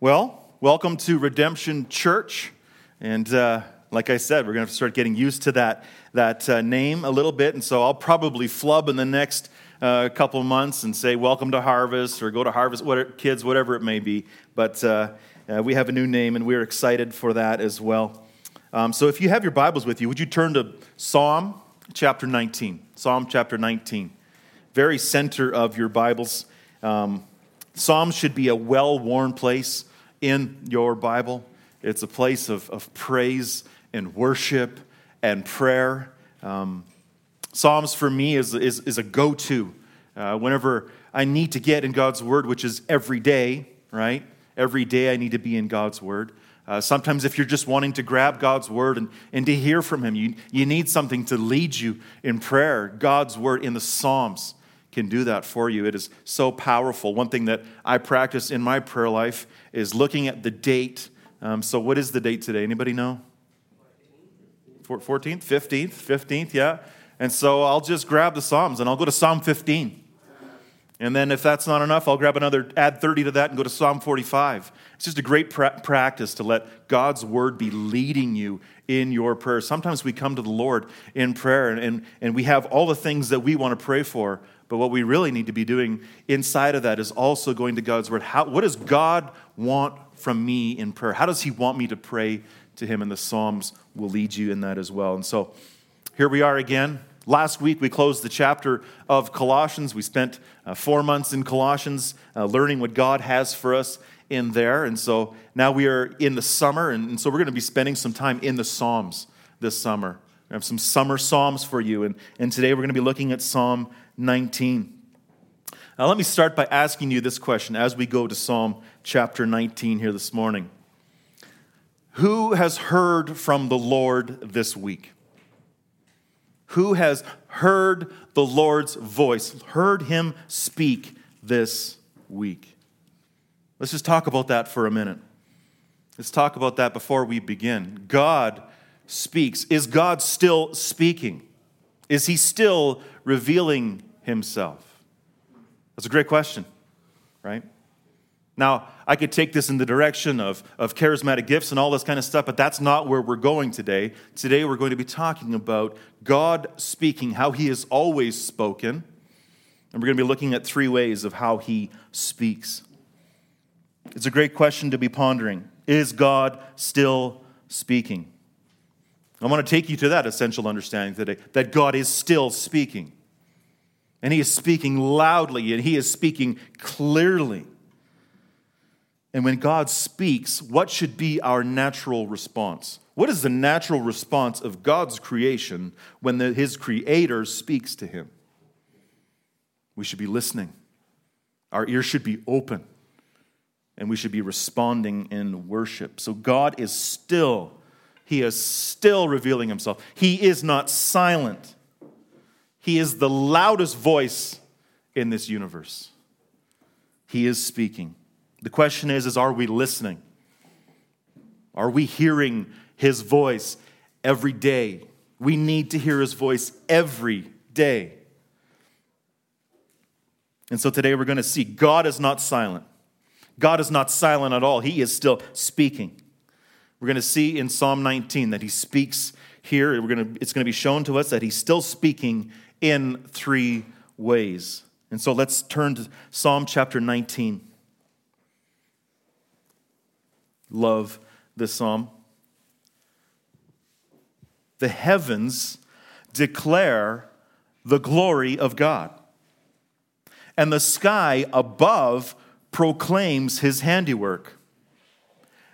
Well, welcome to Redemption Church. And uh, like I said, we're going to start getting used to that, that uh, name a little bit. And so I'll probably flub in the next uh, couple months and say, Welcome to Harvest, or go to Harvest, whatever, kids, whatever it may be. But uh, uh, we have a new name, and we're excited for that as well. Um, so if you have your Bibles with you, would you turn to Psalm chapter 19? Psalm chapter 19. Very center of your Bibles. Um, Psalms should be a well worn place in your Bible. It's a place of, of praise and worship and prayer. Um, Psalms for me is, is, is a go to uh, whenever I need to get in God's Word, which is every day, right? Every day I need to be in God's Word. Uh, sometimes, if you're just wanting to grab God's word and, and to hear from Him, you, you need something to lead you in prayer. God's word in the Psalms can do that for you. It is so powerful. One thing that I practice in my prayer life is looking at the date. Um, so, what is the date today? Anybody know? 14th, 15th, 15th, yeah. And so I'll just grab the Psalms and I'll go to Psalm 15. And then if that's not enough, I'll grab another, add 30 to that and go to Psalm 45. It's just a great pra- practice to let God's word be leading you in your prayer. Sometimes we come to the Lord in prayer and, and, and we have all the things that we want to pray for, but what we really need to be doing inside of that is also going to God's word. How, what does God want from me in prayer? How does He want me to pray to Him? And the Psalms will lead you in that as well. And so here we are again. Last week we closed the chapter of Colossians. We spent uh, four months in Colossians uh, learning what God has for us in there. And so now we are in the summer, and, and so we're going to be spending some time in the Psalms this summer. I have some summer Psalms for you, and, and today we're going to be looking at Psalm 19. Now, let me start by asking you this question as we go to Psalm chapter 19 here this morning. Who has heard from the Lord this week? Who has heard the Lord's voice, heard him speak this week? Let's just talk about that for a minute. Let's talk about that before we begin. God speaks. Is God still speaking? Is he still revealing himself? That's a great question, right? Now, I could take this in the direction of, of charismatic gifts and all this kind of stuff, but that's not where we're going today. Today, we're going to be talking about God speaking, how He has always spoken. And we're going to be looking at three ways of how He speaks. It's a great question to be pondering. Is God still speaking? I want to take you to that essential understanding today that God is still speaking. And he is speaking loudly and he is speaking clearly. And when God speaks, what should be our natural response? What is the natural response of God's creation when the, his creator speaks to him? We should be listening. Our ears should be open. And we should be responding in worship. So God is still, He is still revealing Himself. He is not silent. He is the loudest voice in this universe. He is speaking. The question is, is are we listening? Are we hearing his voice every day? We need to hear his voice every day. And so today we're going to see God is not silent. God is not silent at all. He is still speaking. We're going to see in Psalm 19 that he speaks here. We're going to, it's going to be shown to us that he's still speaking in three ways. And so let's turn to Psalm chapter 19. Love this psalm. The heavens declare the glory of God, and the sky above proclaims his handiwork.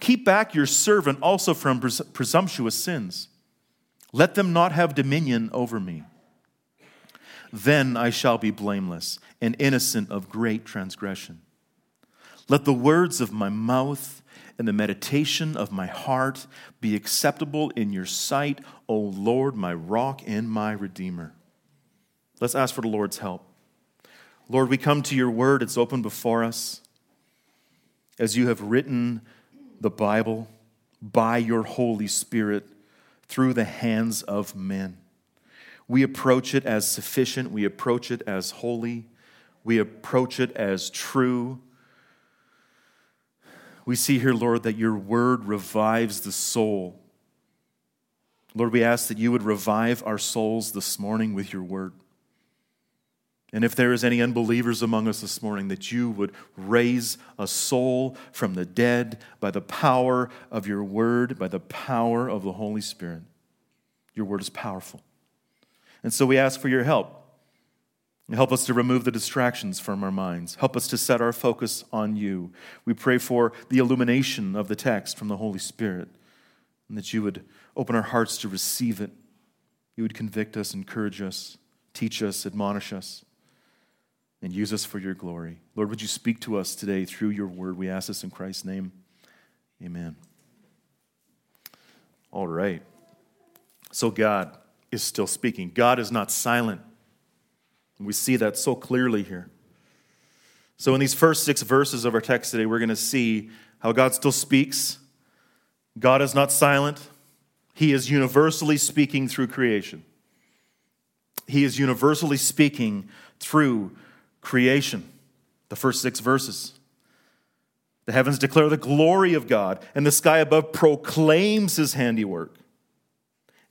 Keep back your servant also from pres- presumptuous sins. Let them not have dominion over me. Then I shall be blameless and innocent of great transgression. Let the words of my mouth and the meditation of my heart be acceptable in your sight, O Lord, my rock and my redeemer. Let's ask for the Lord's help. Lord, we come to your word, it's open before us. As you have written the Bible by your Holy Spirit through the hands of men. We approach it as sufficient, we approach it as holy, we approach it as true we see here, Lord, that your word revives the soul. Lord, we ask that you would revive our souls this morning with your word. And if there is any unbelievers among us this morning, that you would raise a soul from the dead by the power of your word, by the power of the Holy Spirit. Your word is powerful. And so we ask for your help. Help us to remove the distractions from our minds. Help us to set our focus on you. We pray for the illumination of the text from the Holy Spirit, and that you would open our hearts to receive it. You would convict us, encourage us, teach us, admonish us, and use us for your glory. Lord, would you speak to us today through your word? We ask this in Christ's name. Amen. All right. So God is still speaking, God is not silent. We see that so clearly here. So, in these first six verses of our text today, we're going to see how God still speaks. God is not silent, He is universally speaking through creation. He is universally speaking through creation. The first six verses. The heavens declare the glory of God, and the sky above proclaims His handiwork.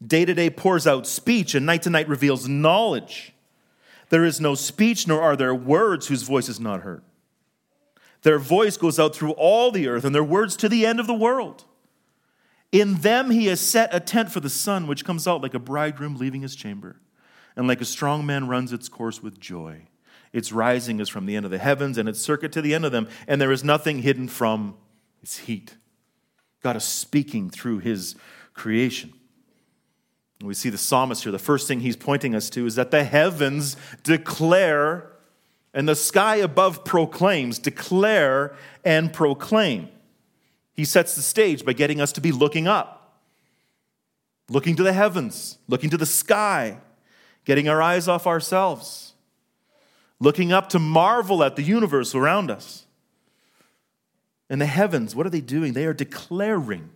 Day to day pours out speech, and night to night reveals knowledge. There is no speech, nor are there words whose voice is not heard. Their voice goes out through all the earth, and their words to the end of the world. In them he has set a tent for the sun, which comes out like a bridegroom leaving his chamber, and like a strong man runs its course with joy. Its rising is from the end of the heavens, and its circuit to the end of them, and there is nothing hidden from its heat. God is speaking through his creation. We see the psalmist here. The first thing he's pointing us to is that the heavens declare and the sky above proclaims, declare and proclaim. He sets the stage by getting us to be looking up, looking to the heavens, looking to the sky, getting our eyes off ourselves, looking up to marvel at the universe around us. And the heavens, what are they doing? They are declaring,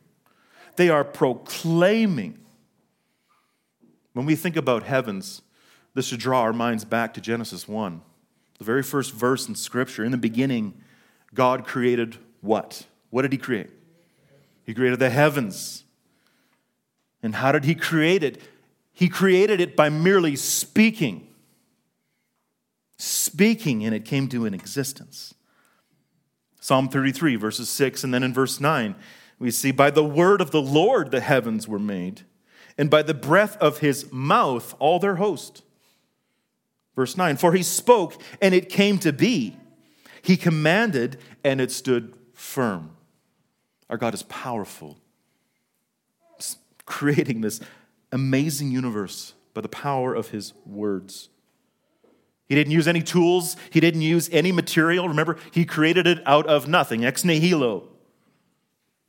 they are proclaiming when we think about heavens, this should draw our minds back to Genesis 1, the very first verse in Scripture. In the beginning, God created what? What did He create? He created the heavens. And how did He create it? He created it by merely speaking. Speaking, and it came to an existence. Psalm 33, verses 6, and then in verse 9, we see, By the word of the Lord the heavens were made and by the breath of his mouth all their host. Verse 9 For he spoke, and it came to be. He commanded, and it stood firm. Our God is powerful, creating this amazing universe by the power of his words. He didn't use any tools, he didn't use any material. Remember, he created it out of nothing, ex nihilo.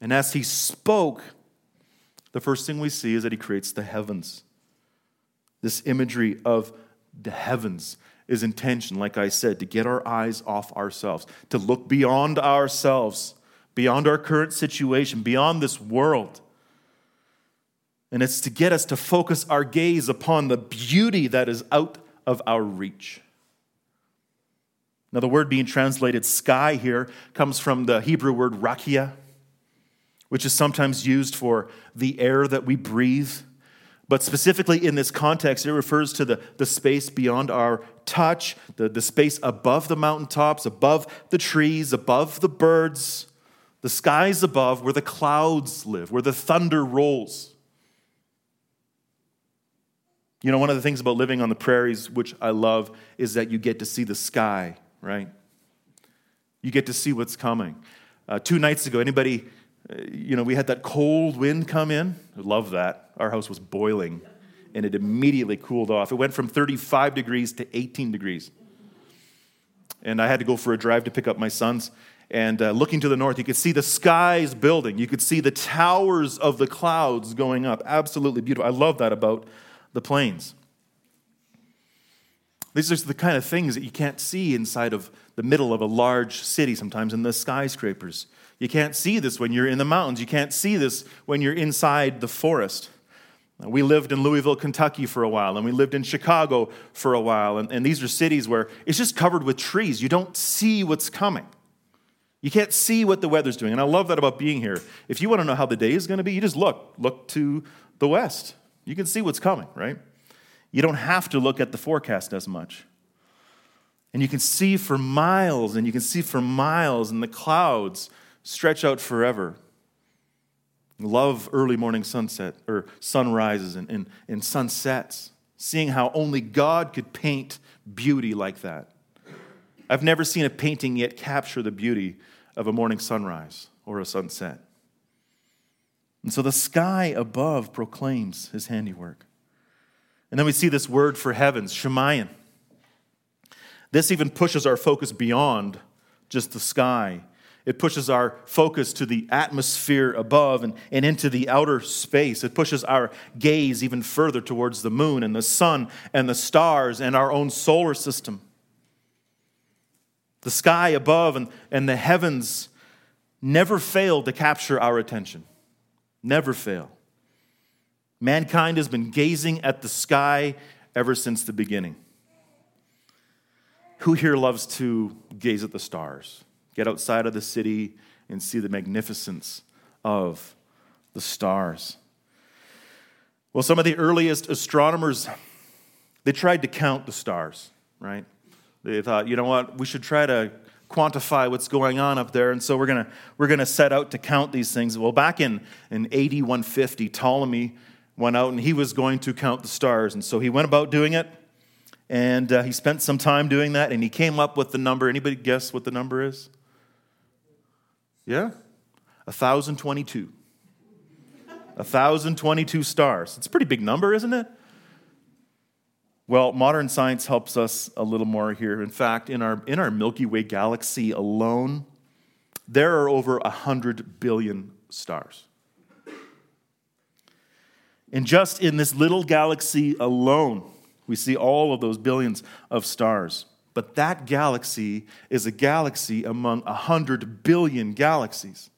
And as he spoke, the first thing we see is that he creates the heavens. This imagery of the heavens is intention, like I said, to get our eyes off ourselves, to look beyond ourselves beyond our current situation, beyond this world. And it's to get us to focus our gaze upon the beauty that is out of our reach. Now, the word being translated sky here comes from the Hebrew word rakia, which is sometimes used for the air that we breathe. But specifically in this context, it refers to the, the space beyond our touch, the, the space above the mountaintops, above the trees, above the birds, the skies above, where the clouds live, where the thunder rolls. You know, one of the things about living on the prairies, which I love, is that you get to see the sky, right? You get to see what's coming. Uh, two nights ago, anybody, uh, you know, we had that cold wind come in. I love that. Our house was boiling, and it immediately cooled off. It went from 35 degrees to 18 degrees. And I had to go for a drive to pick up my sons. And uh, looking to the north, you could see the skies building. You could see the towers of the clouds going up. Absolutely beautiful. I love that about the plains. These are the kind of things that you can't see inside of the middle of a large city sometimes in the skyscrapers. You can't see this when you're in the mountains. You can't see this when you're inside the forest. We lived in Louisville, Kentucky for a while, and we lived in Chicago for a while. And, and these are cities where it's just covered with trees. You don't see what's coming. You can't see what the weather's doing. And I love that about being here. If you want to know how the day is going to be, you just look. Look to the west. You can see what's coming, right? You don't have to look at the forecast as much. And you can see for miles, and you can see for miles, and the clouds stretch out forever. Love early morning sunset or sunrises and, and, and sunsets, seeing how only God could paint beauty like that. I've never seen a painting yet capture the beauty of a morning sunrise or a sunset. And so the sky above proclaims his handiwork. And then we see this word for heavens, Shamayim. This even pushes our focus beyond just the sky. It pushes our focus to the atmosphere above and, and into the outer space. It pushes our gaze even further towards the moon and the sun and the stars and our own solar system. The sky above and, and the heavens never fail to capture our attention never fail. Mankind has been gazing at the sky ever since the beginning. Who here loves to gaze at the stars? Get outside of the city and see the magnificence of the stars. Well, some of the earliest astronomers, they tried to count the stars, right? They thought, you know what, we should try to quantify what's going on up there. And so we're going to we're to set out to count these things. Well, back in, in AD 150, Ptolemy went out and he was going to count the stars. And so he went about doing it. And uh, he spent some time doing that. And he came up with the number. Anybody guess what the number is? Yeah? 1,022. 1,022 stars. It's a pretty big number, isn't it? Well, modern science helps us a little more here. In fact, in our, in our Milky Way galaxy alone, there are over 100 billion stars. And just in this little galaxy alone, we see all of those billions of stars. But that galaxy is a galaxy among 100 billion galaxies.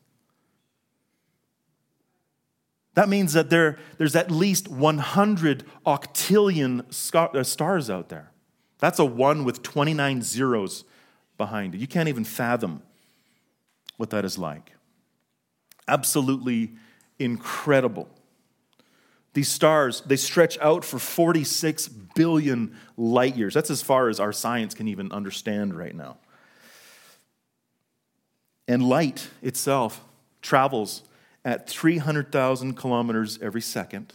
That means that there, there's at least 100 octillion uh, stars out there. That's a one with 29 zeros behind it. You can't even fathom what that is like. Absolutely incredible. These stars, they stretch out for 46 billion light years. That's as far as our science can even understand right now. And light itself travels at 300,000 kilometers every second.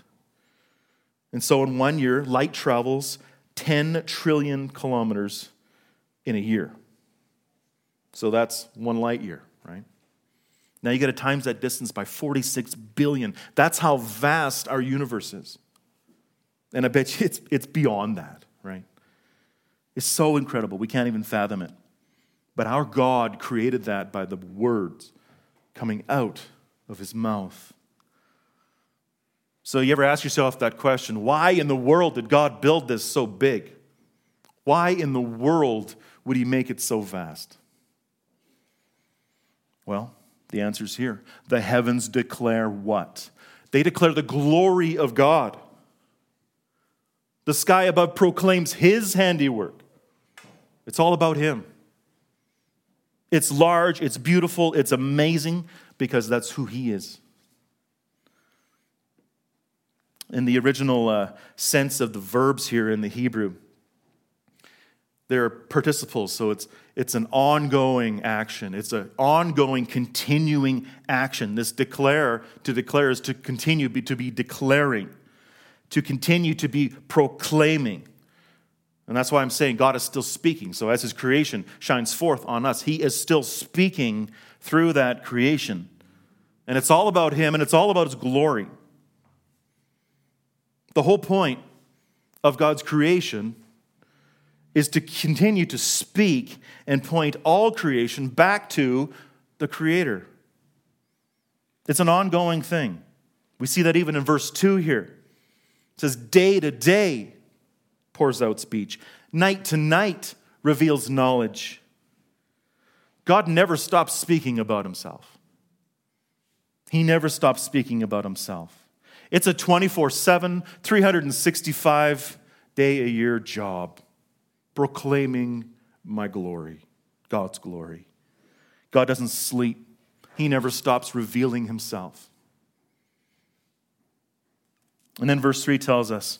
And so in one year, light travels 10 trillion kilometers in a year. So that's one light year? Now you got to times that distance by 46 billion. That's how vast our universe is. And I bet you it's, it's beyond that, right? It's so incredible. We can't even fathom it. But our God created that by the words coming out of his mouth. So, you ever ask yourself that question why in the world did God build this so big? Why in the world would he make it so vast? Well, The answer's here. The heavens declare what? They declare the glory of God. The sky above proclaims his handiwork. It's all about him. It's large, it's beautiful, it's amazing because that's who he is. In the original uh, sense of the verbs here in the Hebrew, they're participles, so it's, it's an ongoing action. It's an ongoing, continuing action. This declare, to declare is to continue be, to be declaring, to continue to be proclaiming. And that's why I'm saying God is still speaking. So as his creation shines forth on us, he is still speaking through that creation. And it's all about him and it's all about his glory. The whole point of God's creation is to continue to speak and point all creation back to the Creator. It's an ongoing thing. We see that even in verse 2 here. It says, Day to day pours out speech, night to night reveals knowledge. God never stops speaking about himself. He never stops speaking about himself. It's a 24 7, 365 day a year job proclaiming my glory, God's glory. God doesn't sleep, He never stops revealing Himself. And then verse 3 tells us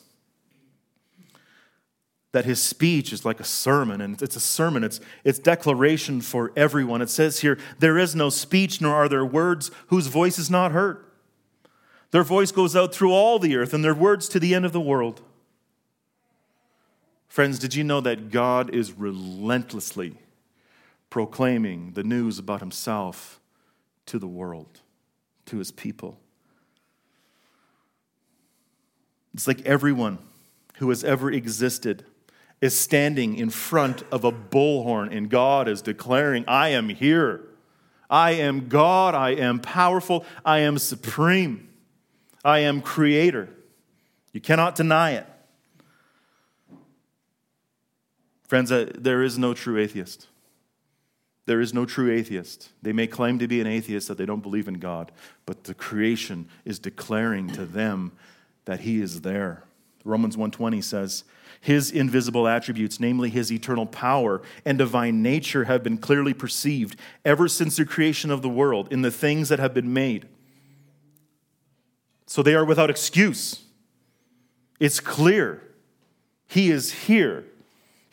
that his speech is like a sermon, and it's a sermon, it's, it's declaration for everyone. It says here, There is no speech, nor are there words whose voice is not heard. Their voice goes out through all the earth, and their words to the end of the world. Friends, did you know that God is relentlessly proclaiming the news about himself to the world, to his people? It's like everyone who has ever existed is standing in front of a bullhorn, and God is declaring, I am here. I am God. I am powerful. I am supreme. I am creator. You cannot deny it. Friends, uh, there is no true atheist. There is no true atheist. They may claim to be an atheist that they don't believe in God, but the creation is declaring to them that he is there. Romans 1:20 says, "His invisible attributes, namely his eternal power and divine nature have been clearly perceived ever since the creation of the world in the things that have been made." So they are without excuse. It's clear. He is here.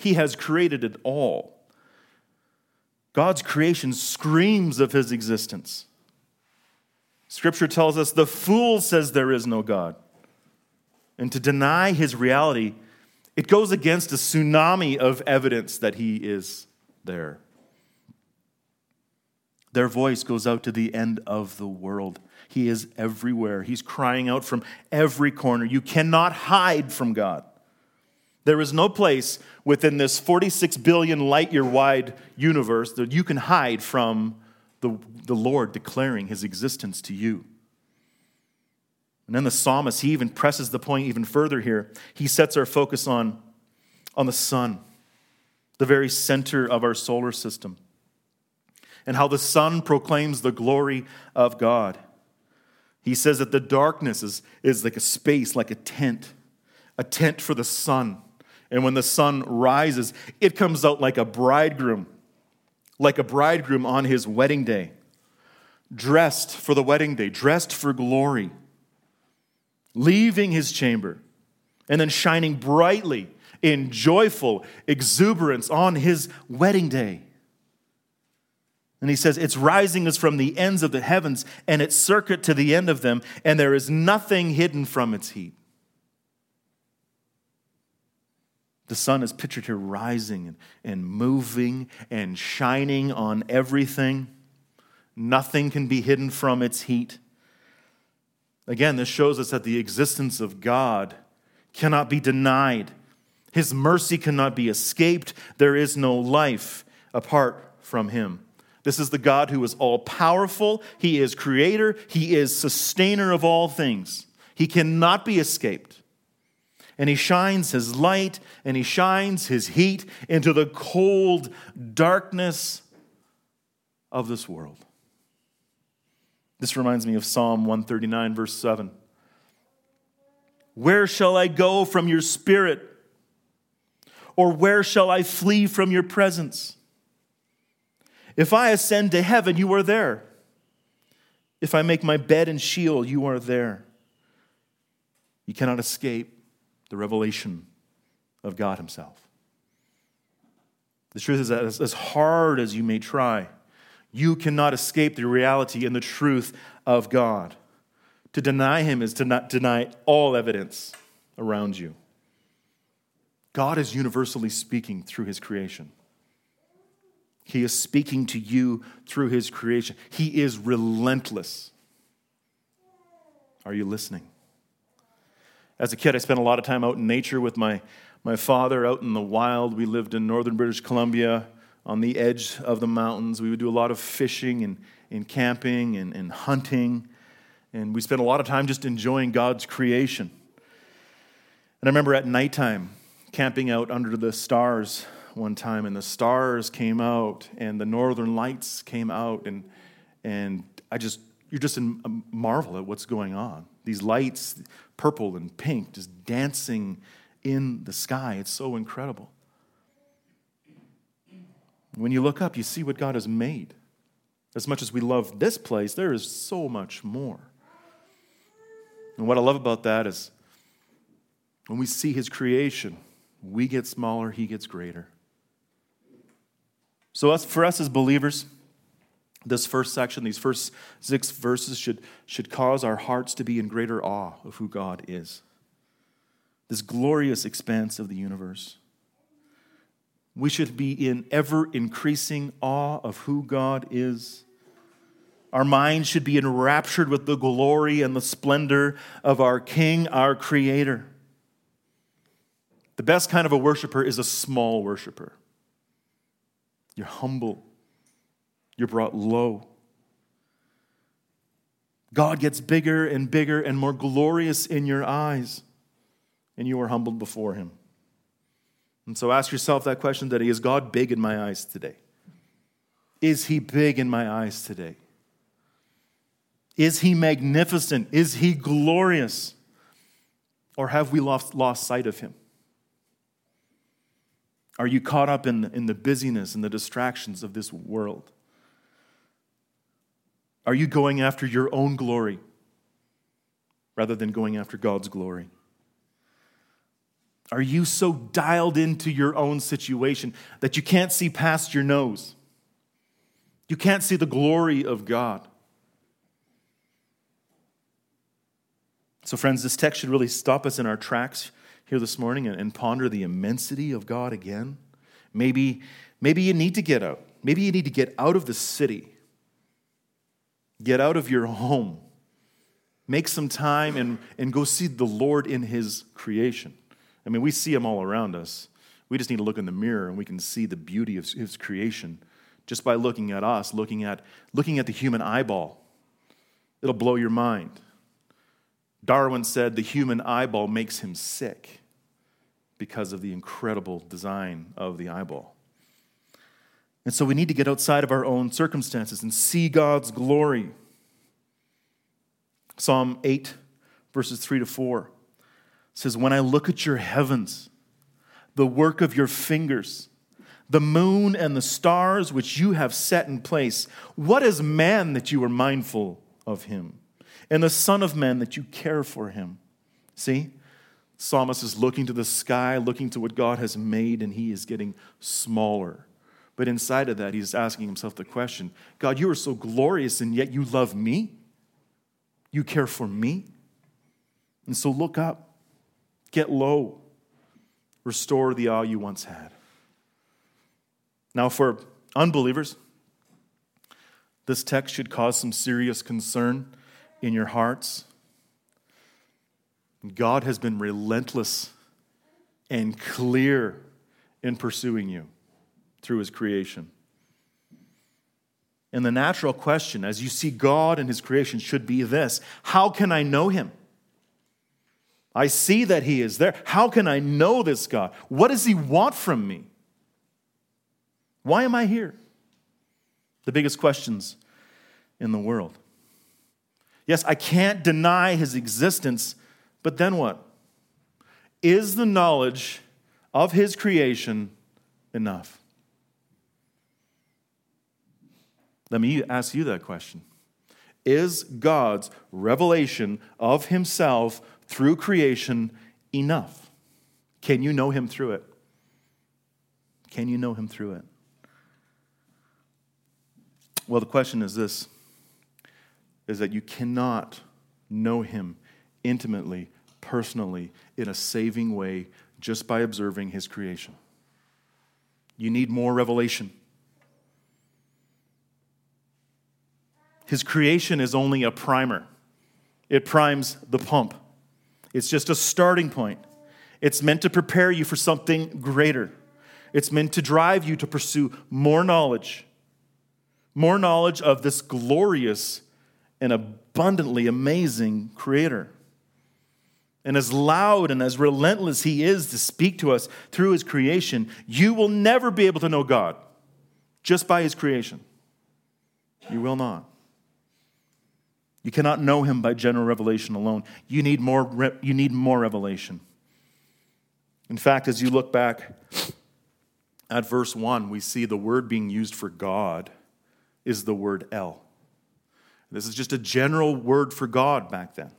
He has created it all. God's creation screams of his existence. Scripture tells us the fool says there is no God. And to deny his reality, it goes against a tsunami of evidence that he is there. Their voice goes out to the end of the world. He is everywhere. He's crying out from every corner. You cannot hide from God. There is no place within this 46 billion light year wide universe that you can hide from the, the Lord declaring his existence to you. And then the psalmist, he even presses the point even further here. He sets our focus on, on the sun, the very center of our solar system, and how the sun proclaims the glory of God. He says that the darkness is, is like a space, like a tent, a tent for the sun and when the sun rises, it comes out like a bridegroom, like a bridegroom on his wedding day, dressed for the wedding day, dressed for glory, leaving his chamber, and then shining brightly in joyful exuberance on his wedding day. And he says, Its rising is from the ends of the heavens, and its circuit to the end of them, and there is nothing hidden from its heat. The sun is pictured here rising and moving and shining on everything. Nothing can be hidden from its heat. Again, this shows us that the existence of God cannot be denied. His mercy cannot be escaped. There is no life apart from Him. This is the God who is all powerful. He is creator. He is sustainer of all things. He cannot be escaped and he shines his light and he shines his heat into the cold darkness of this world. This reminds me of Psalm 139, verse 7. Where shall I go from your spirit? Or where shall I flee from your presence? If I ascend to heaven, you are there. If I make my bed in Sheol, you are there. You cannot escape the revelation of God Himself. The truth is that as hard as you may try, you cannot escape the reality and the truth of God. To deny Him is to not deny all evidence around you. God is universally speaking through His creation. He is speaking to you through His creation. He is relentless. Are you listening? As a kid, I spent a lot of time out in nature with my, my father out in the wild. We lived in northern British Columbia on the edge of the mountains. We would do a lot of fishing and, and camping and, and hunting. And we spent a lot of time just enjoying God's creation. And I remember at nighttime camping out under the stars one time, and the stars came out, and the northern lights came out, and, and I just, you're just in um, marvel at what's going on. These lights, purple and pink, just dancing in the sky. It's so incredible. When you look up, you see what God has made. As much as we love this place, there is so much more. And what I love about that is when we see his creation, we get smaller, he gets greater. So, us, for us as believers, this first section, these first six verses, should, should cause our hearts to be in greater awe of who God is. This glorious expanse of the universe. We should be in ever increasing awe of who God is. Our minds should be enraptured with the glory and the splendor of our King, our Creator. The best kind of a worshiper is a small worshiper. You're humble, you're brought low. God gets bigger and bigger and more glorious in your eyes, and you are humbled before Him. And so ask yourself that question today Is God big in my eyes today? Is He big in my eyes today? Is He magnificent? Is He glorious? Or have we lost, lost sight of Him? Are you caught up in, in the busyness and the distractions of this world? Are you going after your own glory rather than going after God's glory? Are you so dialed into your own situation that you can't see past your nose? You can't see the glory of God. So, friends, this text should really stop us in our tracks here this morning and, and ponder the immensity of God again. Maybe, maybe you need to get out. Maybe you need to get out of the city, get out of your home, make some time and, and go see the Lord in His creation. I mean, we see Him all around us. We just need to look in the mirror and we can see the beauty of His creation just by looking at us, looking at, looking at the human eyeball. It'll blow your mind. Darwin said the human eyeball makes him sick because of the incredible design of the eyeball. And so we need to get outside of our own circumstances and see God's glory. Psalm 8, verses 3 to 4 says, When I look at your heavens, the work of your fingers, the moon and the stars which you have set in place, what is man that you are mindful of him? and the Son of Man that you care for him. See? Psalmist is looking to the sky, looking to what God has made, and he is getting smaller. But inside of that, he's asking himself the question God, you are so glorious, and yet you love me? You care for me? And so look up, get low, restore the awe you once had. Now, for unbelievers, this text should cause some serious concern in your hearts. God has been relentless and clear in pursuing you through his creation. And the natural question, as you see God and his creation, should be this How can I know him? I see that he is there. How can I know this God? What does he want from me? Why am I here? The biggest questions in the world. Yes, I can't deny his existence, but then what? Is the knowledge of his creation enough? Let me ask you that question. Is God's revelation of himself through creation enough? Can you know him through it? Can you know him through it? Well, the question is this is that you cannot know him intimately, personally, in a saving way just by observing his creation. You need more revelation. His creation is only a primer, it primes the pump. It's just a starting point. It's meant to prepare you for something greater. It's meant to drive you to pursue more knowledge, more knowledge of this glorious and abundantly amazing Creator. And as loud and as relentless He is to speak to us through His creation, you will never be able to know God just by His creation. You will not. You cannot know him by general revelation alone. You need more, you need more revelation. In fact, as you look back at verse 1, we see the word being used for God is the word El. This is just a general word for God back then.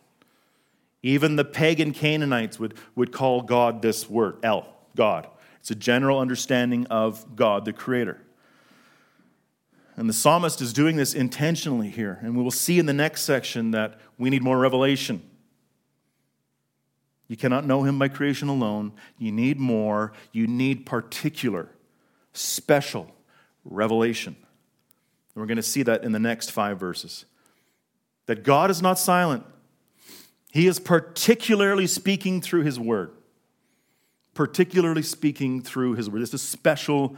Even the pagan Canaanites would, would call God this word, El, God. It's a general understanding of God, the Creator. And the psalmist is doing this intentionally here. And we will see in the next section that we need more revelation. You cannot know him by creation alone. You need more. You need particular, special revelation. And we're going to see that in the next five verses. That God is not silent, He is particularly speaking through His word. Particularly speaking through His word. This is special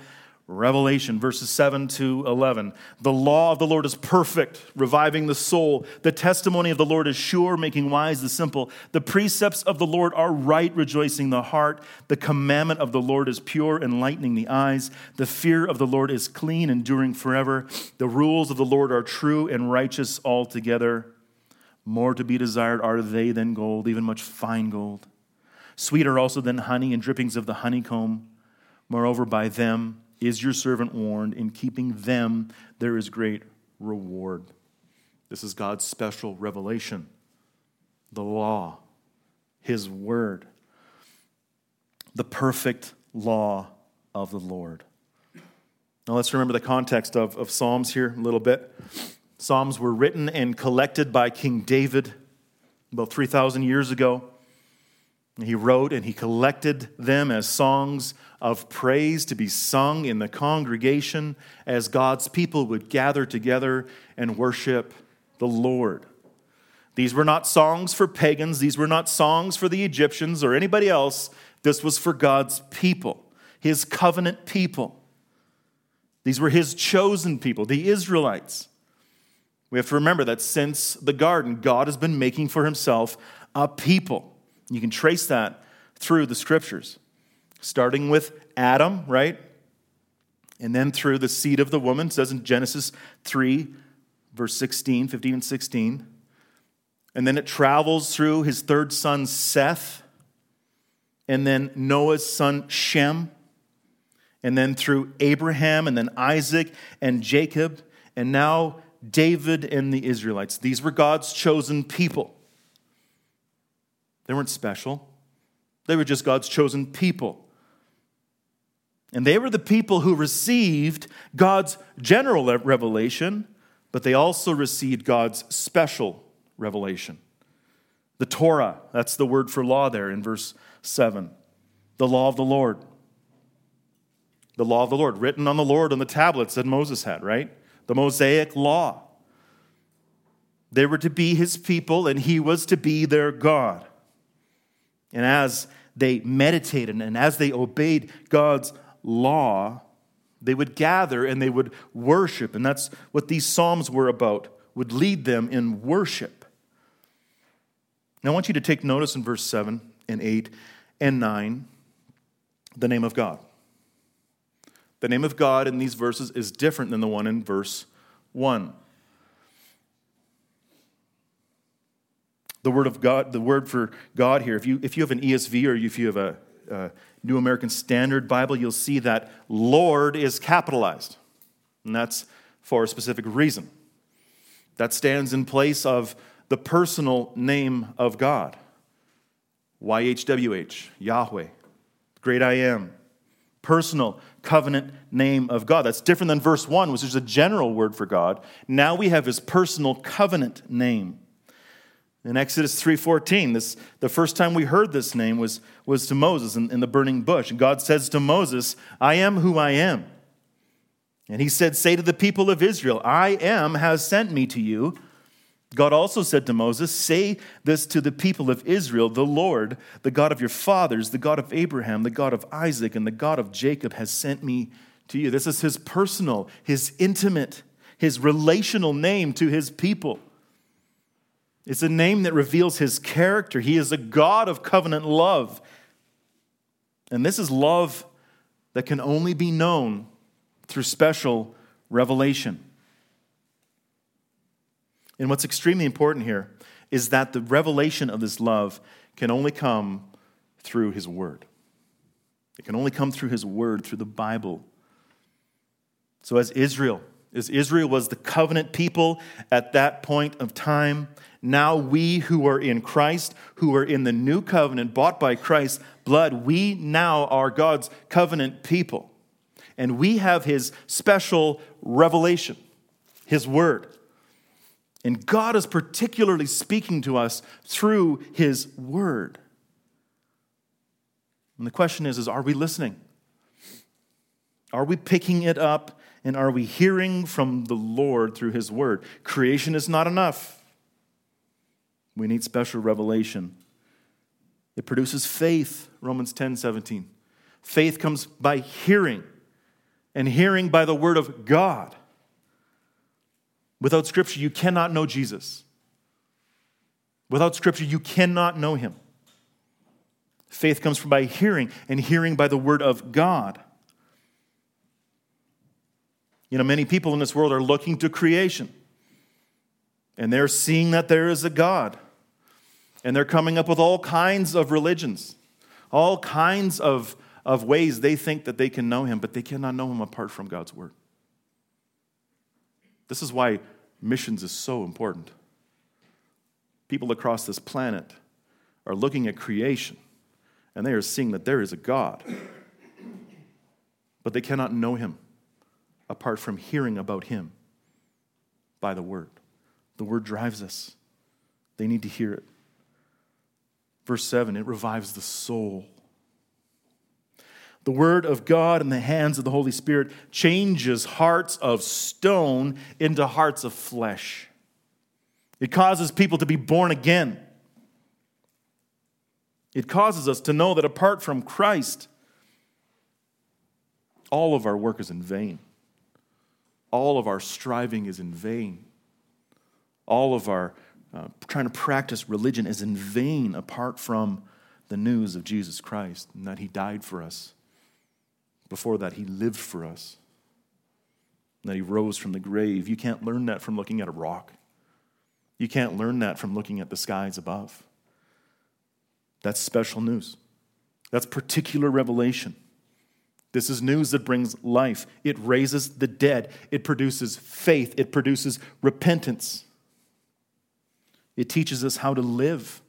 Revelation, verses 7 to 11. The law of the Lord is perfect, reviving the soul. The testimony of the Lord is sure, making wise the simple. The precepts of the Lord are right, rejoicing the heart. The commandment of the Lord is pure, enlightening the eyes. The fear of the Lord is clean, enduring forever. The rules of the Lord are true and righteous altogether. More to be desired are they than gold, even much fine gold. Sweeter also than honey and drippings of the honeycomb. Moreover, by them, is your servant warned? In keeping them, there is great reward. This is God's special revelation the law, His word, the perfect law of the Lord. Now let's remember the context of, of Psalms here a little bit. Psalms were written and collected by King David about 3,000 years ago. He wrote and he collected them as songs of praise to be sung in the congregation as God's people would gather together and worship the Lord. These were not songs for pagans, these were not songs for the Egyptians or anybody else. This was for God's people, his covenant people. These were his chosen people, the Israelites. We have to remember that since the garden, God has been making for himself a people. You can trace that through the scriptures, starting with Adam, right? And then through the seed of the woman, says in Genesis 3, verse 16, 15 and 16. And then it travels through his third son, Seth, and then Noah's son, Shem, and then through Abraham, and then Isaac and Jacob, and now David and the Israelites. These were God's chosen people. They weren't special, they were just God's chosen people. And they were the people who received God's general revelation, but they also received God's special revelation. The Torah, that's the word for law there in verse 7. The law of the Lord. The law of the Lord, written on the Lord on the tablets that Moses had, right? The Mosaic law. They were to be his people, and he was to be their God. And as they meditated and as they obeyed God's law, they would gather and they would worship. And that's what these Psalms were about, would lead them in worship. Now, I want you to take notice in verse 7 and 8 and 9 the name of God. The name of God in these verses is different than the one in verse 1. The word of God, the word for God here, if you, if you have an ESV or if you have a, a New American Standard Bible, you'll see that Lord is capitalized. And that's for a specific reason. That stands in place of the personal name of God YHWH, Yahweh, great I am. Personal covenant name of God. That's different than verse 1, which is a general word for God. Now we have his personal covenant name. In Exodus 3:14, this the first time we heard this name was, was to Moses in, in the burning bush. And God says to Moses, I am who I am. And he said, Say to the people of Israel, I am has sent me to you. God also said to Moses, Say this to the people of Israel The Lord, the God of your fathers, the God of Abraham, the God of Isaac, and the God of Jacob has sent me to you. This is his personal, his intimate, his relational name to his people. It's a name that reveals his character. He is a God of covenant love. And this is love that can only be known through special revelation. And what's extremely important here is that the revelation of this love can only come through his word. It can only come through his word, through the Bible. So, as Israel, as Israel was the covenant people at that point of time, now, we who are in Christ, who are in the new covenant, bought by Christ's blood, we now are God's covenant people. And we have his special revelation, his word. And God is particularly speaking to us through his word. And the question is, is are we listening? Are we picking it up and are we hearing from the Lord through his word? Creation is not enough. We need special revelation. It produces faith, Romans 10 17. Faith comes by hearing, and hearing by the word of God. Without Scripture, you cannot know Jesus. Without Scripture, you cannot know Him. Faith comes from by hearing, and hearing by the word of God. You know, many people in this world are looking to creation, and they're seeing that there is a God. And they're coming up with all kinds of religions, all kinds of, of ways they think that they can know him, but they cannot know him apart from God's word. This is why missions is so important. People across this planet are looking at creation and they are seeing that there is a God, but they cannot know him apart from hearing about him by the word. The word drives us, they need to hear it. Verse 7 it revives the soul. The Word of God in the hands of the Holy Spirit changes hearts of stone into hearts of flesh. It causes people to be born again. It causes us to know that apart from Christ, all of our work is in vain. All of our striving is in vain. All of our uh, trying to practice religion is in vain apart from the news of Jesus Christ and that He died for us. Before that, He lived for us, and that He rose from the grave. You can't learn that from looking at a rock, you can't learn that from looking at the skies above. That's special news. That's particular revelation. This is news that brings life. It raises the dead. It produces faith. It produces repentance. It teaches us how to live.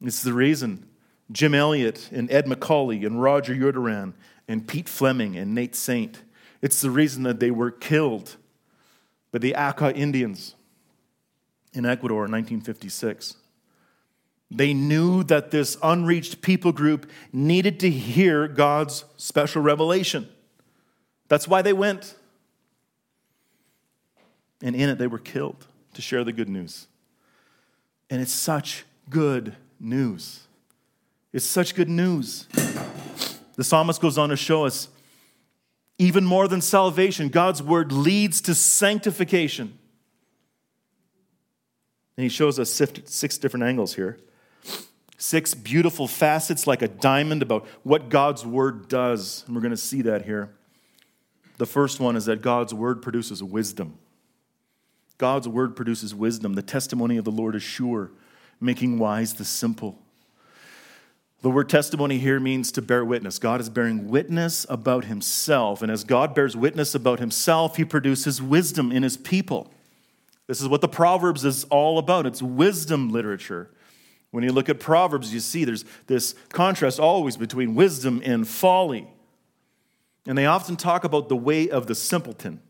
It's the reason Jim Elliot and Ed McCully and Roger Youderian and Pete Fleming and Nate Saint, it's the reason that they were killed by the Auca Indians in Ecuador in 1956. They knew that this unreached people group needed to hear God's special revelation. That's why they went. And in it, they were killed to share the good news. And it's such good news. It's such good news. The psalmist goes on to show us even more than salvation, God's word leads to sanctification. And he shows us six different angles here. Six beautiful facets, like a diamond, about what God's word does. And we're going to see that here. The first one is that God's word produces wisdom. God's word produces wisdom. The testimony of the Lord is sure, making wise the simple. The word testimony here means to bear witness. God is bearing witness about himself. And as God bears witness about himself, he produces wisdom in his people. This is what the Proverbs is all about it's wisdom literature. When you look at Proverbs, you see there's this contrast always between wisdom and folly. And they often talk about the way of the simpleton,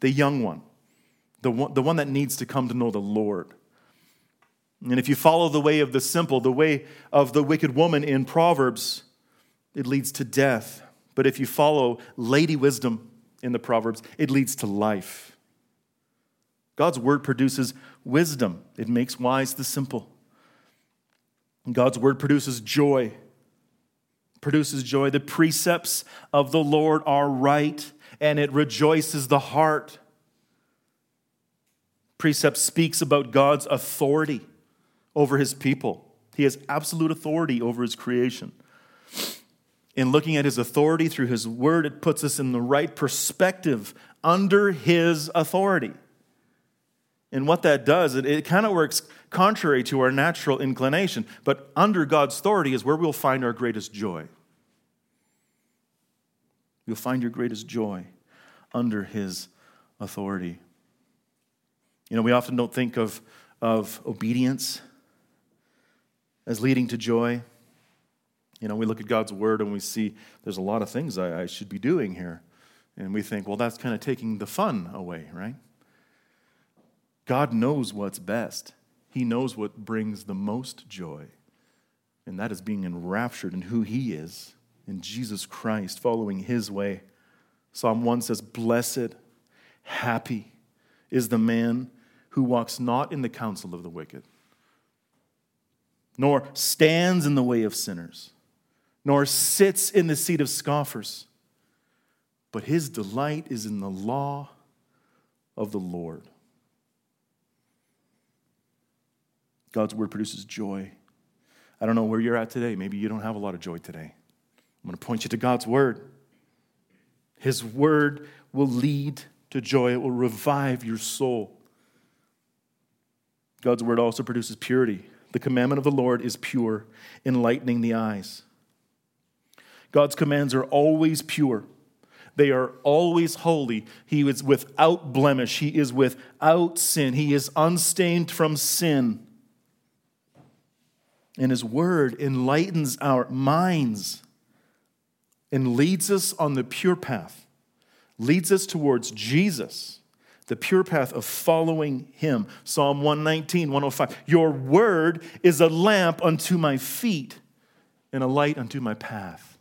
the young one, the one, the one that needs to come to know the Lord. And if you follow the way of the simple, the way of the wicked woman in Proverbs, it leads to death. But if you follow lady wisdom in the Proverbs, it leads to life. God's word produces wisdom, it makes wise the simple. God's word produces joy. Produces joy. The precepts of the Lord are right, and it rejoices the heart. Precept speaks about God's authority over his people. He has absolute authority over his creation. In looking at his authority through his word, it puts us in the right perspective under his authority. And what that does, it, it kind of works contrary to our natural inclination, but under God's authority is where we'll find our greatest joy. You'll find your greatest joy under his authority. You know, we often don't think of, of obedience as leading to joy. You know, we look at God's word and we see there's a lot of things I, I should be doing here. And we think, well, that's kind of taking the fun away, right? God knows what's best. He knows what brings the most joy. And that is being enraptured in who He is, in Jesus Christ, following His way. Psalm 1 says, Blessed, happy is the man who walks not in the counsel of the wicked nor stands in the way of sinners, nor sits in the seat of scoffers. But his delight is in the law of the Lord. God's word produces joy. I don't know where you're at today. Maybe you don't have a lot of joy today. I'm going to point you to God's word. His word will lead to joy, it will revive your soul. God's word also produces purity. The commandment of the Lord is pure, enlightening the eyes. God's commands are always pure. They are always holy. He is without blemish. He is without sin. He is unstained from sin. And His word enlightens our minds and leads us on the pure path, leads us towards Jesus the pure path of following him. Psalm 119, 105. Your word is a lamp unto my feet and a light unto my path.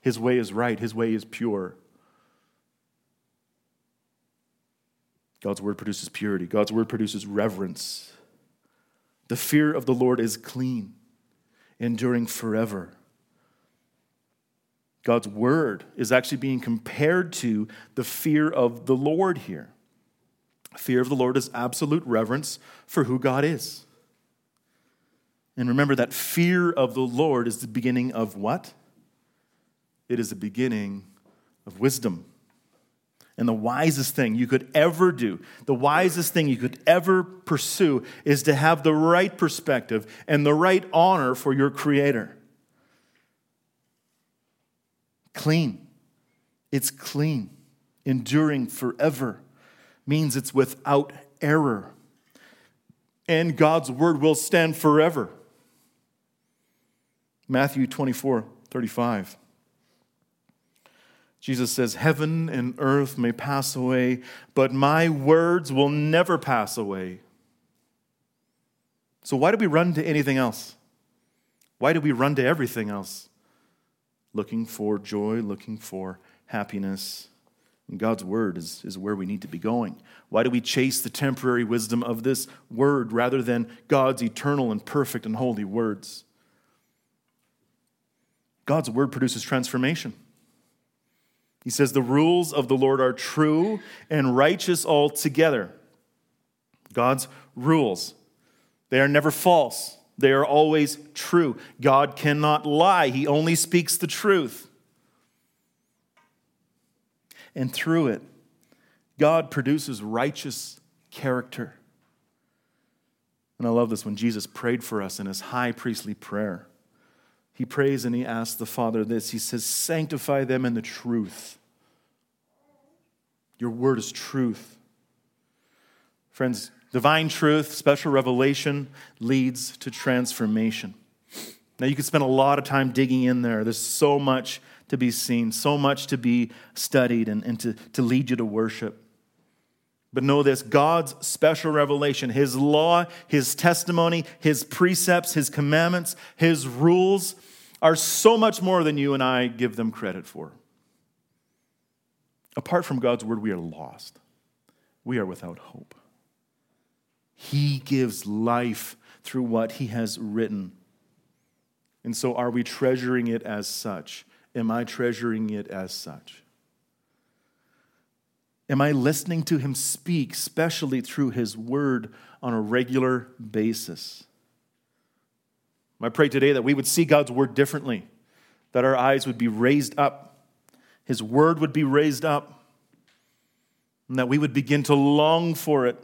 His way is right, his way is pure. God's word produces purity, God's word produces reverence. The fear of the Lord is clean, enduring forever. God's word is actually being compared to the fear of the Lord here. Fear of the Lord is absolute reverence for who God is. And remember that fear of the Lord is the beginning of what? It is the beginning of wisdom. And the wisest thing you could ever do, the wisest thing you could ever pursue is to have the right perspective and the right honor for your Creator. Clean. It's clean, enduring forever means it's without error. And God's word will stand forever. Matthew 24, 35. Jesus says, Heaven and earth may pass away, but my words will never pass away. So, why do we run to anything else? Why do we run to everything else? Looking for joy, looking for happiness. And God's word is, is where we need to be going. Why do we chase the temporary wisdom of this word rather than God's eternal and perfect and holy words? God's word produces transformation. He says, The rules of the Lord are true and righteous altogether. God's rules, they are never false, they are always true. God cannot lie, He only speaks the truth and through it, God produces righteous character. And I love this when Jesus prayed for us in his high priestly prayer. He prays and he asks the Father this He says, Sanctify them in the truth. Your word is truth. Friends, divine truth, special revelation leads to transformation. Now, you could spend a lot of time digging in there. There's so much to be seen, so much to be studied and, and to, to lead you to worship. But know this God's special revelation, His law, His testimony, His precepts, His commandments, His rules are so much more than you and I give them credit for. Apart from God's word, we are lost. We are without hope. He gives life through what He has written. And so, are we treasuring it as such? Am I treasuring it as such? Am I listening to him speak, especially through his word, on a regular basis? I pray today that we would see God's word differently, that our eyes would be raised up, his word would be raised up, and that we would begin to long for it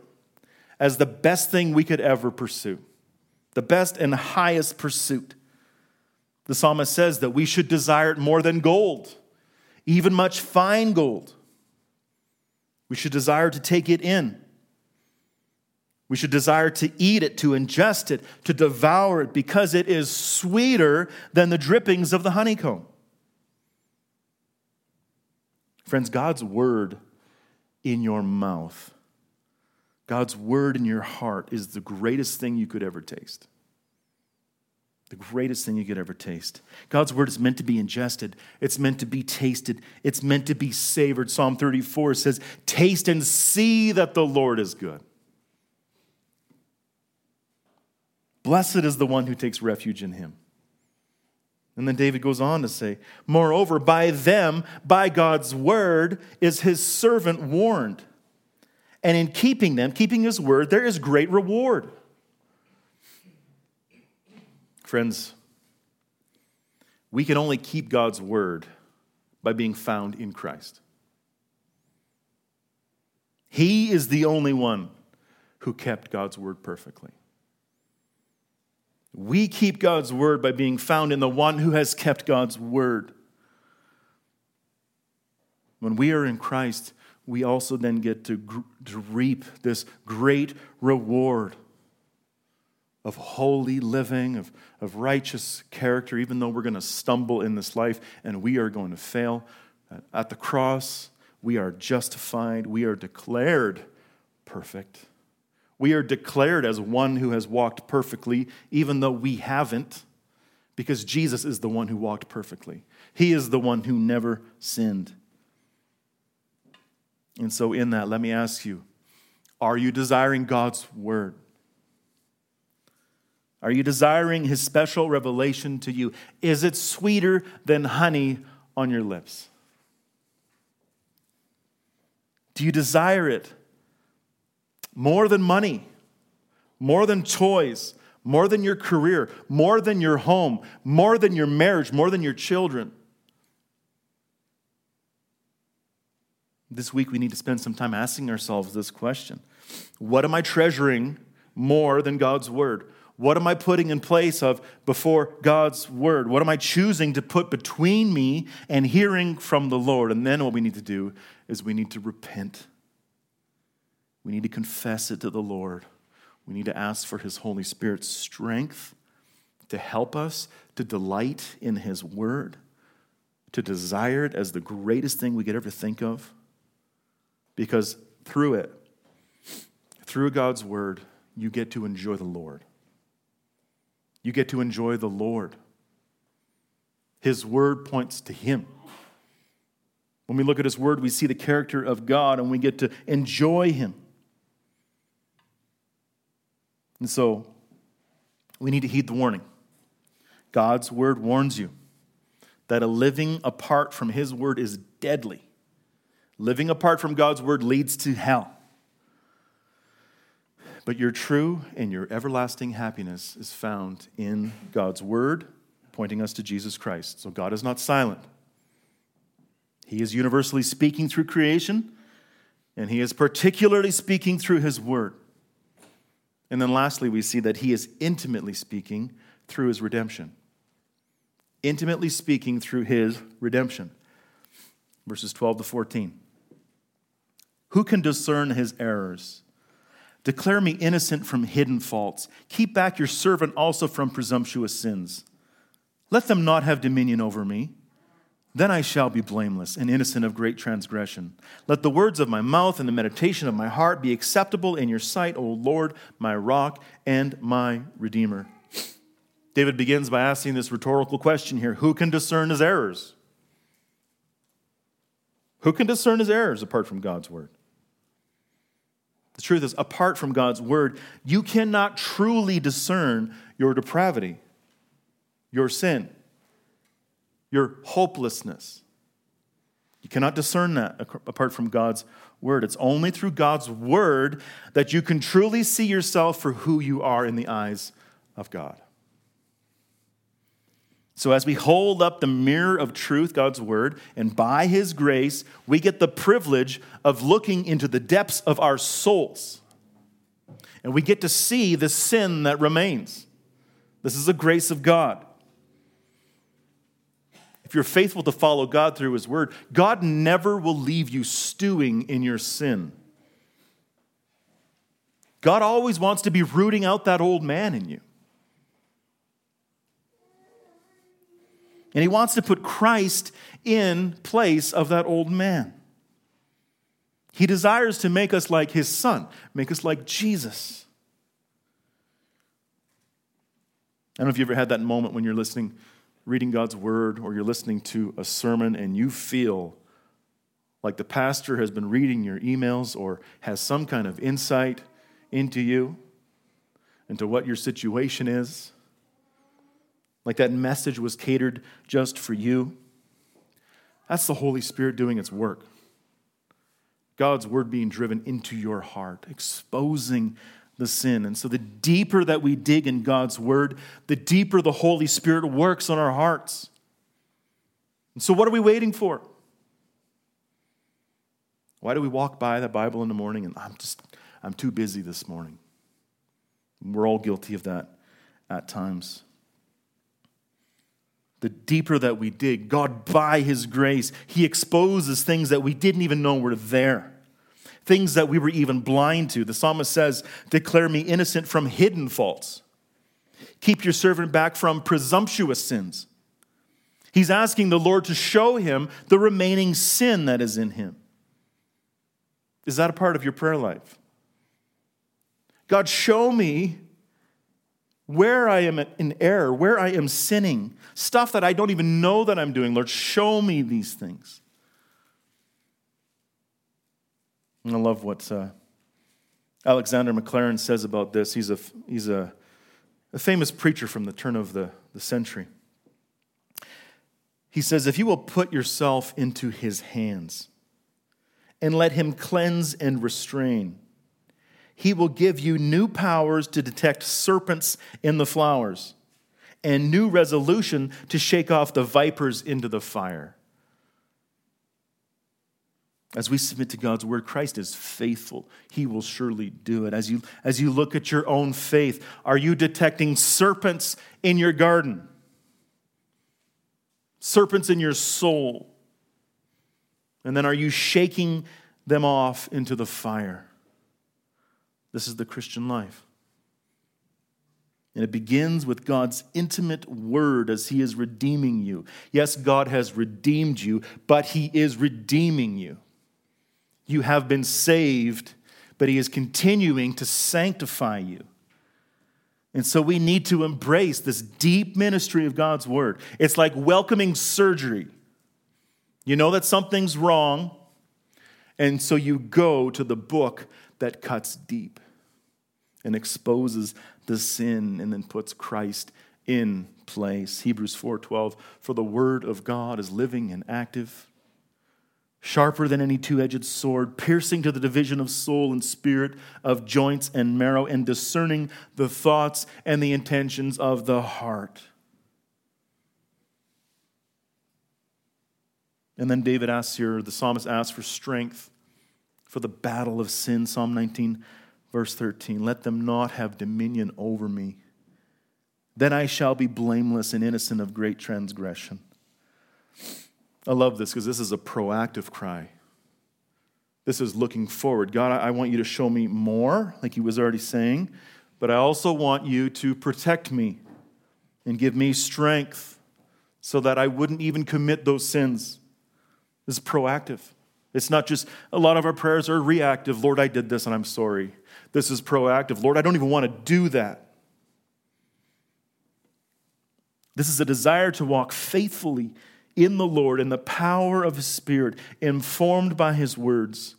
as the best thing we could ever pursue, the best and highest pursuit. The psalmist says that we should desire it more than gold, even much fine gold. We should desire to take it in. We should desire to eat it, to ingest it, to devour it, because it is sweeter than the drippings of the honeycomb. Friends, God's word in your mouth, God's word in your heart is the greatest thing you could ever taste. The greatest thing you could ever taste. God's word is meant to be ingested, it's meant to be tasted, it's meant to be savored. Psalm 34 says, Taste and see that the Lord is good. Blessed is the one who takes refuge in him. And then David goes on to say, Moreover, by them, by God's word, is his servant warned. And in keeping them, keeping his word, there is great reward. Friends, we can only keep God's word by being found in Christ. He is the only one who kept God's word perfectly. We keep God's word by being found in the one who has kept God's word. When we are in Christ, we also then get to, to reap this great reward of holy living, of, of righteous character, even though we're going to stumble in this life and we are going to fail. At the cross, we are justified, we are declared perfect. We are declared as one who has walked perfectly, even though we haven't, because Jesus is the one who walked perfectly. He is the one who never sinned. And so, in that, let me ask you are you desiring God's word? Are you desiring his special revelation to you? Is it sweeter than honey on your lips? Do you desire it more than money, more than toys, more than your career, more than your home, more than your marriage, more than your children? This week, we need to spend some time asking ourselves this question What am I treasuring more than God's word? What am I putting in place of before God's word? What am I choosing to put between me and hearing from the Lord? And then what we need to do is we need to repent. We need to confess it to the Lord. We need to ask for His Holy Spirit's strength to help us to delight in His word, to desire it as the greatest thing we could ever think of. Because through it, through God's word, you get to enjoy the Lord. You get to enjoy the Lord. His word points to Him. When we look at His word, we see the character of God and we get to enjoy Him. And so we need to heed the warning. God's word warns you that a living apart from His word is deadly. Living apart from God's word leads to hell. But your true and your everlasting happiness is found in God's word, pointing us to Jesus Christ. So God is not silent. He is universally speaking through creation, And he is particularly speaking through his word. And then lastly, we see that he is intimately speaking through his redemption. Intimately speaking through his redemption. Verses 12 to 14. Who can discern his errors? Declare me innocent from hidden faults. Keep back your servant also from presumptuous sins. Let them not have dominion over me. Then I shall be blameless and innocent of great transgression. Let the words of my mouth and the meditation of my heart be acceptable in your sight, O Lord, my rock and my redeemer. David begins by asking this rhetorical question here Who can discern his errors? Who can discern his errors apart from God's word? The truth is, apart from God's word, you cannot truly discern your depravity, your sin, your hopelessness. You cannot discern that apart from God's word. It's only through God's word that you can truly see yourself for who you are in the eyes of God. So, as we hold up the mirror of truth, God's word, and by his grace, we get the privilege of looking into the depths of our souls. And we get to see the sin that remains. This is the grace of God. If you're faithful to follow God through his word, God never will leave you stewing in your sin. God always wants to be rooting out that old man in you. And he wants to put Christ in place of that old man. He desires to make us like his son, make us like Jesus. I don't know if you ever had that moment when you're listening, reading God's word, or you're listening to a sermon and you feel like the pastor has been reading your emails or has some kind of insight into you, into what your situation is like that message was catered just for you. That's the Holy Spirit doing its work. God's word being driven into your heart, exposing the sin. And so, the deeper that we dig in God's word, the deeper the Holy Spirit works on our hearts. And so, what are we waiting for? Why do we walk by the Bible in the morning and I'm just, I'm too busy this morning? We're all guilty of that at times the deeper that we dig, God, by His grace, He exposes things that we didn't even know were there, things that we were even blind to. The psalmist says, Declare me innocent from hidden faults. Keep your servant back from presumptuous sins. He's asking the Lord to show him the remaining sin that is in him. Is that a part of your prayer life? God, show me where I am in error, where I am sinning, stuff that I don't even know that I'm doing. Lord, show me these things. And I love what uh, Alexander Maclaren says about this. He's, a, he's a, a famous preacher from the turn of the, the century. He says, If you will put yourself into his hands and let him cleanse and restrain, he will give you new powers to detect serpents in the flowers and new resolution to shake off the vipers into the fire. As we submit to God's word, Christ is faithful. He will surely do it. As you, as you look at your own faith, are you detecting serpents in your garden? Serpents in your soul? And then are you shaking them off into the fire? This is the Christian life. And it begins with God's intimate word as He is redeeming you. Yes, God has redeemed you, but He is redeeming you. You have been saved, but He is continuing to sanctify you. And so we need to embrace this deep ministry of God's word. It's like welcoming surgery. You know that something's wrong, and so you go to the book that cuts deep and exposes the sin and then puts Christ in place. Hebrews 4:12 For the word of God is living and active, sharper than any two-edged sword, piercing to the division of soul and spirit, of joints and marrow and discerning the thoughts and the intentions of the heart. And then David asks here, the psalmist asks for strength for the battle of sin. Psalm 19, verse 13. Let them not have dominion over me. Then I shall be blameless and innocent of great transgression. I love this because this is a proactive cry. This is looking forward. God, I want you to show me more, like he was already saying, but I also want you to protect me and give me strength so that I wouldn't even commit those sins. This is proactive. It's not just a lot of our prayers are reactive. Lord, I did this and I'm sorry. This is proactive. Lord, I don't even want to do that. This is a desire to walk faithfully in the Lord in the power of His Spirit, informed by His words.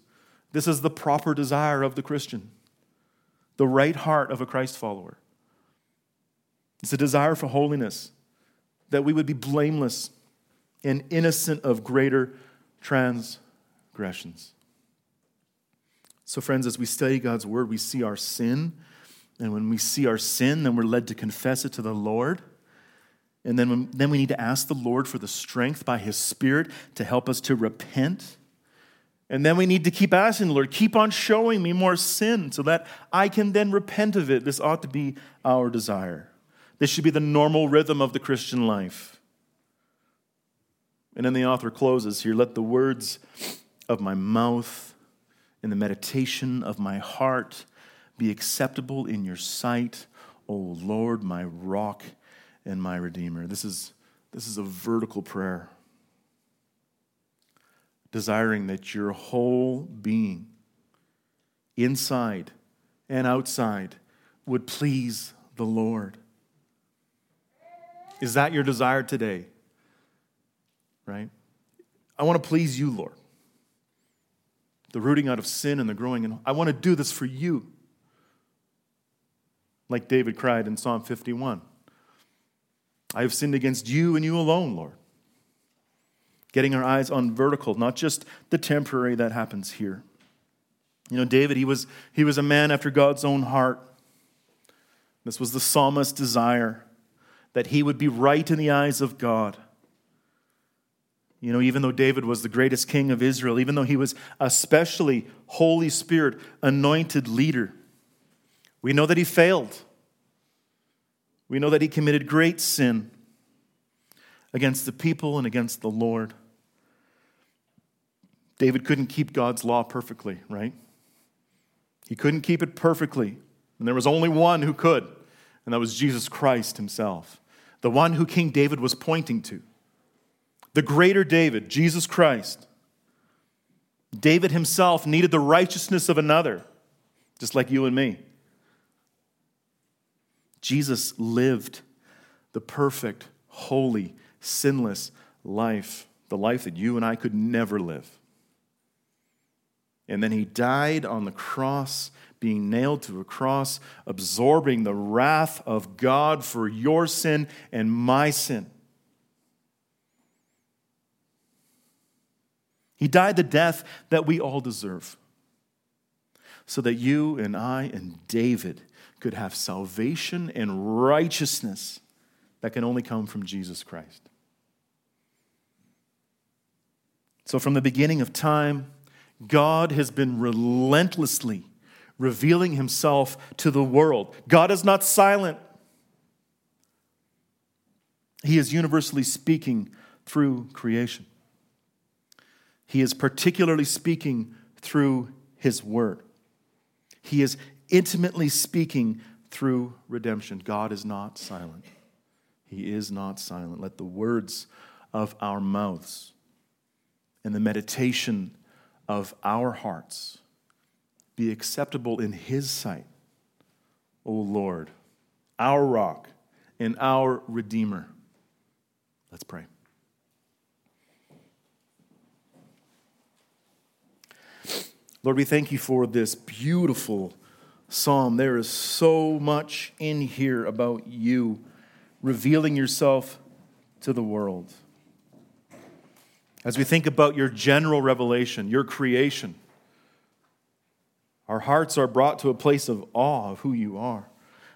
This is the proper desire of the Christian, the right heart of a Christ follower. It's a desire for holiness, that we would be blameless and innocent of greater transgressions. So, friends, as we study God's word, we see our sin. And when we see our sin, then we're led to confess it to the Lord. And then, then we need to ask the Lord for the strength by His Spirit to help us to repent. And then we need to keep asking the Lord, keep on showing me more sin so that I can then repent of it. This ought to be our desire. This should be the normal rhythm of the Christian life. And then the author closes here let the words of my mouth and the meditation of my heart be acceptable in your sight, O Lord, my rock and my Redeemer. This is, this is a vertical prayer, desiring that your whole being, inside and outside, would please the Lord. Is that your desire today? Right? I want to please you, Lord. The rooting out of sin and the growing in. I want to do this for you. Like David cried in Psalm 51. I have sinned against you and you alone, Lord. Getting our eyes on vertical, not just the temporary that happens here. You know, David, he was, he was a man after God's own heart. This was the psalmist's desire that he would be right in the eyes of God. You know, even though David was the greatest king of Israel, even though he was especially Holy Spirit anointed leader, we know that he failed. We know that he committed great sin against the people and against the Lord. David couldn't keep God's law perfectly, right? He couldn't keep it perfectly. And there was only one who could, and that was Jesus Christ himself, the one who King David was pointing to. The greater David, Jesus Christ. David himself needed the righteousness of another, just like you and me. Jesus lived the perfect, holy, sinless life, the life that you and I could never live. And then he died on the cross, being nailed to a cross, absorbing the wrath of God for your sin and my sin. He died the death that we all deserve, so that you and I and David could have salvation and righteousness that can only come from Jesus Christ. So, from the beginning of time, God has been relentlessly revealing himself to the world. God is not silent, He is universally speaking through creation. He is particularly speaking through His Word. He is intimately speaking through redemption. God is not silent. He is not silent. Let the words of our mouths and the meditation of our hearts be acceptable in His sight, O Lord, our rock and our Redeemer. Let's pray. Lord, we thank you for this beautiful psalm. There is so much in here about you revealing yourself to the world. As we think about your general revelation, your creation, our hearts are brought to a place of awe of who you are.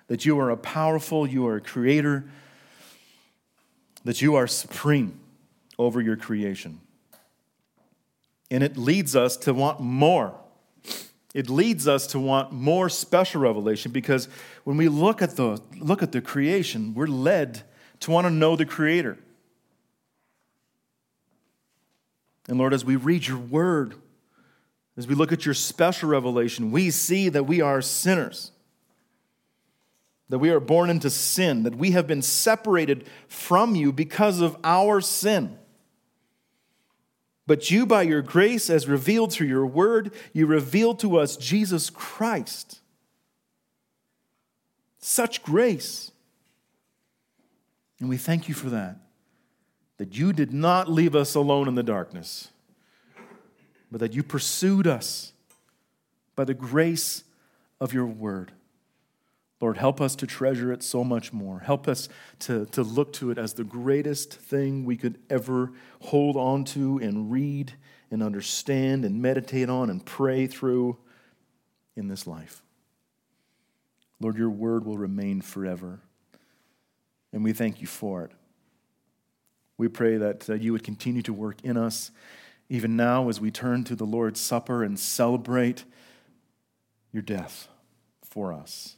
That you are a powerful, you are a creator, that you are supreme over your creation. And it leads us to want more It leads us to want more special revelation because when we look at the, look at the creation, we're led to want to know the Creator. And Lord, as we read your word, as we look at your special revelation, we see that we are sinners, that we are born into sin, that we have been separated from you because of our sin. But you, by your grace, as revealed through your word, you revealed to us Jesus Christ. Such grace. And we thank you for that. That you did not leave us alone in the darkness, but that you pursued us by the grace of your word. Lord, help us to treasure it so much more. Help us to, to look to it as the greatest thing we could ever hold on to and read and understand and meditate on and pray through in this life. Lord, your word will remain forever. And we thank you for it. We pray that uh, you would continue to work in us, even now as we turn to the Lord's Supper and celebrate your death for us.